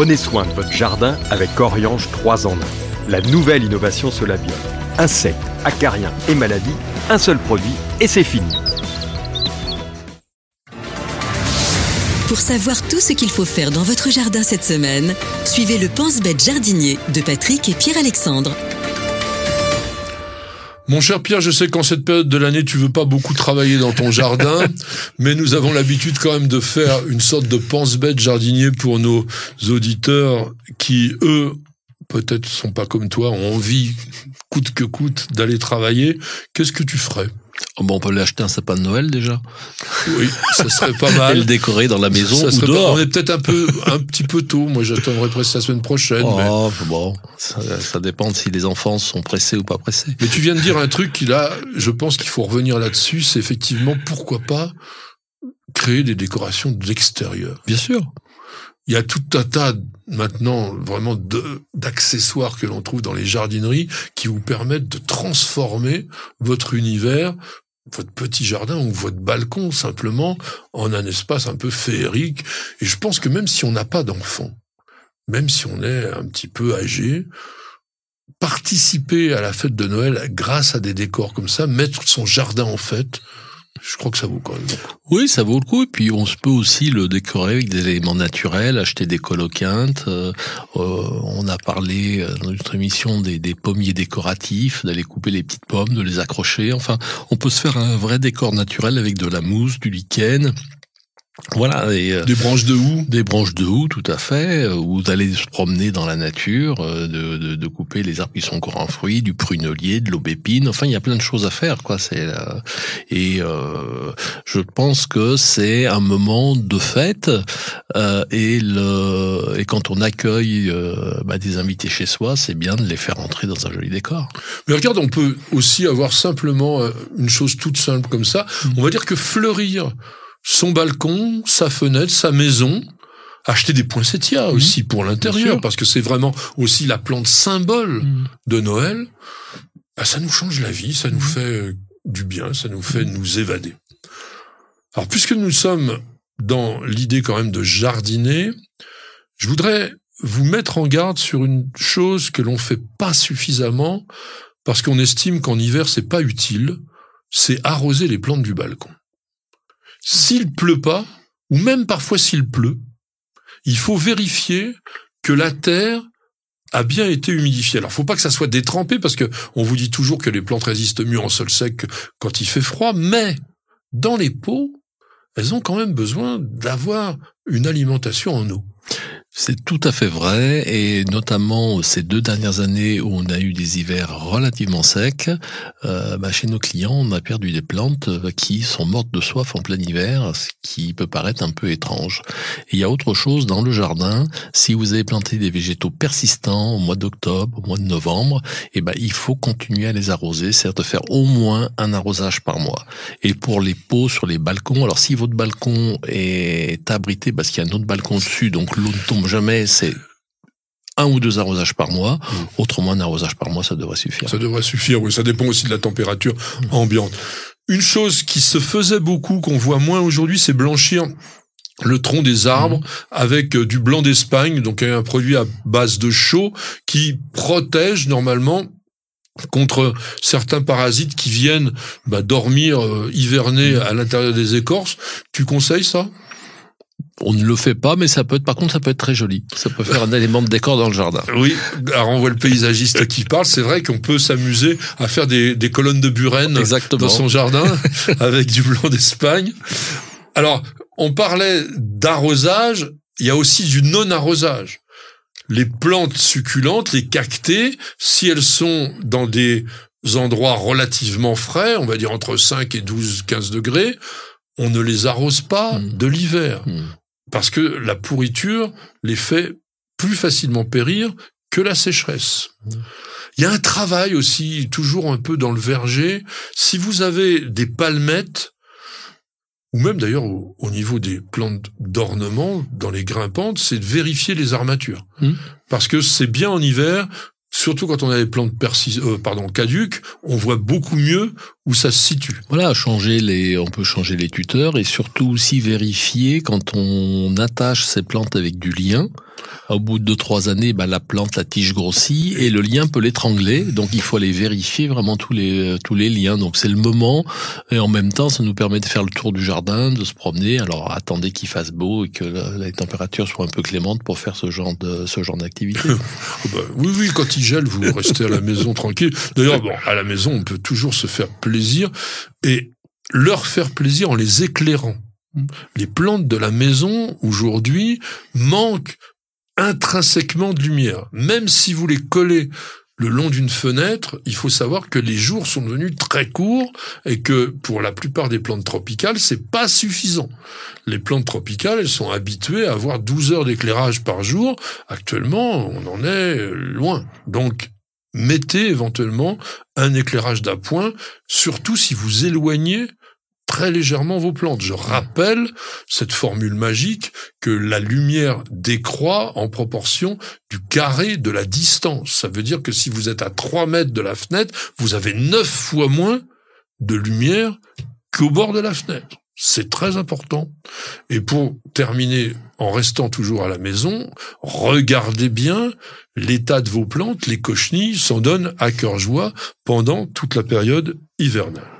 Prenez soin de votre jardin avec Oriange 3 en 1. La nouvelle innovation Solabium. Insectes, acariens et maladies, un seul produit et c'est fini. Pour savoir tout ce qu'il faut faire dans votre jardin cette semaine, suivez le Pense-Bête jardinier de Patrick et Pierre-Alexandre. Mon cher Pierre, je sais qu'en cette période de l'année, tu veux pas beaucoup travailler dans ton jardin, mais nous avons l'habitude quand même de faire une sorte de pense-bête jardinier pour nos auditeurs qui, eux, peut-être sont pas comme toi, ont envie, coûte que coûte, d'aller travailler. Qu'est-ce que tu ferais? Bon, on peut lui acheter un sapin de Noël déjà? Oui, ça serait pas mal. Et le décorer dans la maison Ça ou pas- dehors. On est peut-être un peu, un petit peu tôt. Moi, j'attendrai presque la semaine prochaine. mais- Oh, bon, ça, ça dépend si les enfants sont pressés ou pas pressés. Mais tu viens de dire un truc qui là, je pense qu'il faut revenir là-dessus, c'est effectivement pourquoi pas créer des décorations de l'extérieur. Bien sûr. Il y a tout un tas maintenant vraiment d'accessoires que l'on trouve dans les jardineries qui vous permettent de transformer votre univers, votre petit jardin ou votre balcon simplement en un espace un peu féerique. Et je pense que même si on n'a pas d'enfants, même si on est un petit peu âgé, participer à la fête de Noël grâce à des décors comme ça, mettre son jardin en fête, je crois que ça vaut quand même. Oui, ça vaut le coup. Et puis, on se peut aussi le décorer avec des éléments naturels, acheter des coloquintes. Euh, euh, on a parlé euh, dans notre émission des, des pommiers décoratifs, d'aller couper les petites pommes, de les accrocher. Enfin, on peut se faire un vrai décor naturel avec de la mousse, du lichen. Voilà. Et, euh, Des branches de houx, Des branches de houx, tout à fait, euh, ou d'aller se promener dans la nature, euh, de, de, de couper les arbres qui sont encore en fruits, du prunelier, de l'aubépine. Enfin, il y a plein de choses à faire, quoi. C'est euh, et euh, je pense que c'est un moment de fête euh, et le et quand on accueille euh, bah, des invités chez soi, c'est bien de les faire entrer dans un joli décor. Mais regarde, on peut aussi avoir simplement une chose toute simple comme ça. On va dire que fleurir son balcon, sa fenêtre, sa maison, acheter des poinsettias aussi pour l'intérieur, parce que c'est vraiment aussi la plante symbole de Noël. Ah, ça nous change la vie, ça nous fait euh, du bien, ça nous fait nous évader. Alors, puisque nous sommes dans l'idée quand même de jardiner, je voudrais vous mettre en garde sur une chose que l'on fait pas suffisamment parce qu'on estime qu'en hiver c'est pas utile, c'est arroser les plantes du balcon. S'il pleut pas, ou même parfois s'il pleut, il faut vérifier que la terre a bien été humidifiée. Alors, faut pas que ça soit détrempé parce que on vous dit toujours que les plantes résistent mieux en sol sec quand il fait froid, mais dans les pots, elles ont quand même besoin d'avoir une alimentation en eau. C'est tout à fait vrai, et notamment ces deux dernières années où on a eu des hivers relativement secs, euh, bah, chez nos clients, on a perdu des plantes euh, qui sont mortes de soif en plein hiver, ce qui peut paraître un peu étrange. Et il y a autre chose dans le jardin, si vous avez planté des végétaux persistants au mois d'octobre, au mois de novembre, eh ben, il faut continuer à les arroser, c'est-à-dire de faire au moins un arrosage par mois. Et pour les pots sur les balcons, alors si votre balcon est abrité parce qu'il y a un autre balcon dessus, donc l'eau ne tombe jamais, c'est un ou deux arrosages par mois. Autrement, un arrosage par mois, ça devrait suffire. Ça devrait suffire, oui. Ça dépend aussi de la température ambiante. Une chose qui se faisait beaucoup, qu'on voit moins aujourd'hui, c'est blanchir le tronc des arbres avec euh, du blanc d'Espagne, donc un produit à base de chaux qui protège normalement contre certains parasites qui viennent bah, dormir, euh, hiverner à l'intérieur des écorces. Tu conseilles ça? On ne le fait pas, mais ça peut être, par contre, ça peut être très joli. Ça peut faire un élément de décor dans le jardin. Oui, alors on voit le paysagiste qui parle. C'est vrai qu'on peut s'amuser à faire des, des colonnes de buren Exactement. dans son jardin avec du blanc d'Espagne. Alors, on parlait d'arrosage, il y a aussi du non-arrosage. Les plantes succulentes, les cactées, si elles sont dans des endroits relativement frais, on va dire entre 5 et 12, 15 degrés, on ne les arrose pas Mm. de l'hiver. Mm. Parce que la pourriture les fait plus facilement périr que la sécheresse. Il y a un travail aussi, toujours un peu dans le verger. Si vous avez des palmettes, ou même d'ailleurs au, au niveau des plantes d'ornement, dans les grimpantes, c'est de vérifier les armatures. Hmm. Parce que c'est bien en hiver, surtout quand on a des plantes persis, euh, pardon, caduques, on voit beaucoup mieux où ça se situe. Voilà, changer les, on peut changer les tuteurs et surtout aussi vérifier quand on attache ces plantes avec du lien, Au bout de trois années, bah, la plante, la tige grossit et le lien peut l'étrangler. Donc il faut aller vérifier vraiment tous les tous les liens. Donc c'est le moment et en même temps, ça nous permet de faire le tour du jardin, de se promener. Alors attendez qu'il fasse beau et que les températures soient un peu clémentes pour faire ce genre de ce genre d'activité. Oh bah, oui, oui, quand il vous restez à la maison tranquille. D'ailleurs, bon, à la maison, on peut toujours se faire plaisir et leur faire plaisir en les éclairant. Les plantes de la maison, aujourd'hui, manquent intrinsèquement de lumière. Même si vous les collez le long d'une fenêtre, il faut savoir que les jours sont devenus très courts et que pour la plupart des plantes tropicales, c'est pas suffisant. Les plantes tropicales, elles sont habituées à avoir 12 heures d'éclairage par jour. Actuellement, on en est loin. Donc, mettez éventuellement un éclairage d'appoint, surtout si vous éloignez très légèrement vos plantes. Je rappelle cette formule magique que la lumière décroît en proportion du carré de la distance. Ça veut dire que si vous êtes à 3 mètres de la fenêtre, vous avez 9 fois moins de lumière qu'au bord de la fenêtre. C'est très important. Et pour terminer, en restant toujours à la maison, regardez bien l'état de vos plantes. Les cochenilles s'en donnent à cœur joie pendant toute la période hivernale.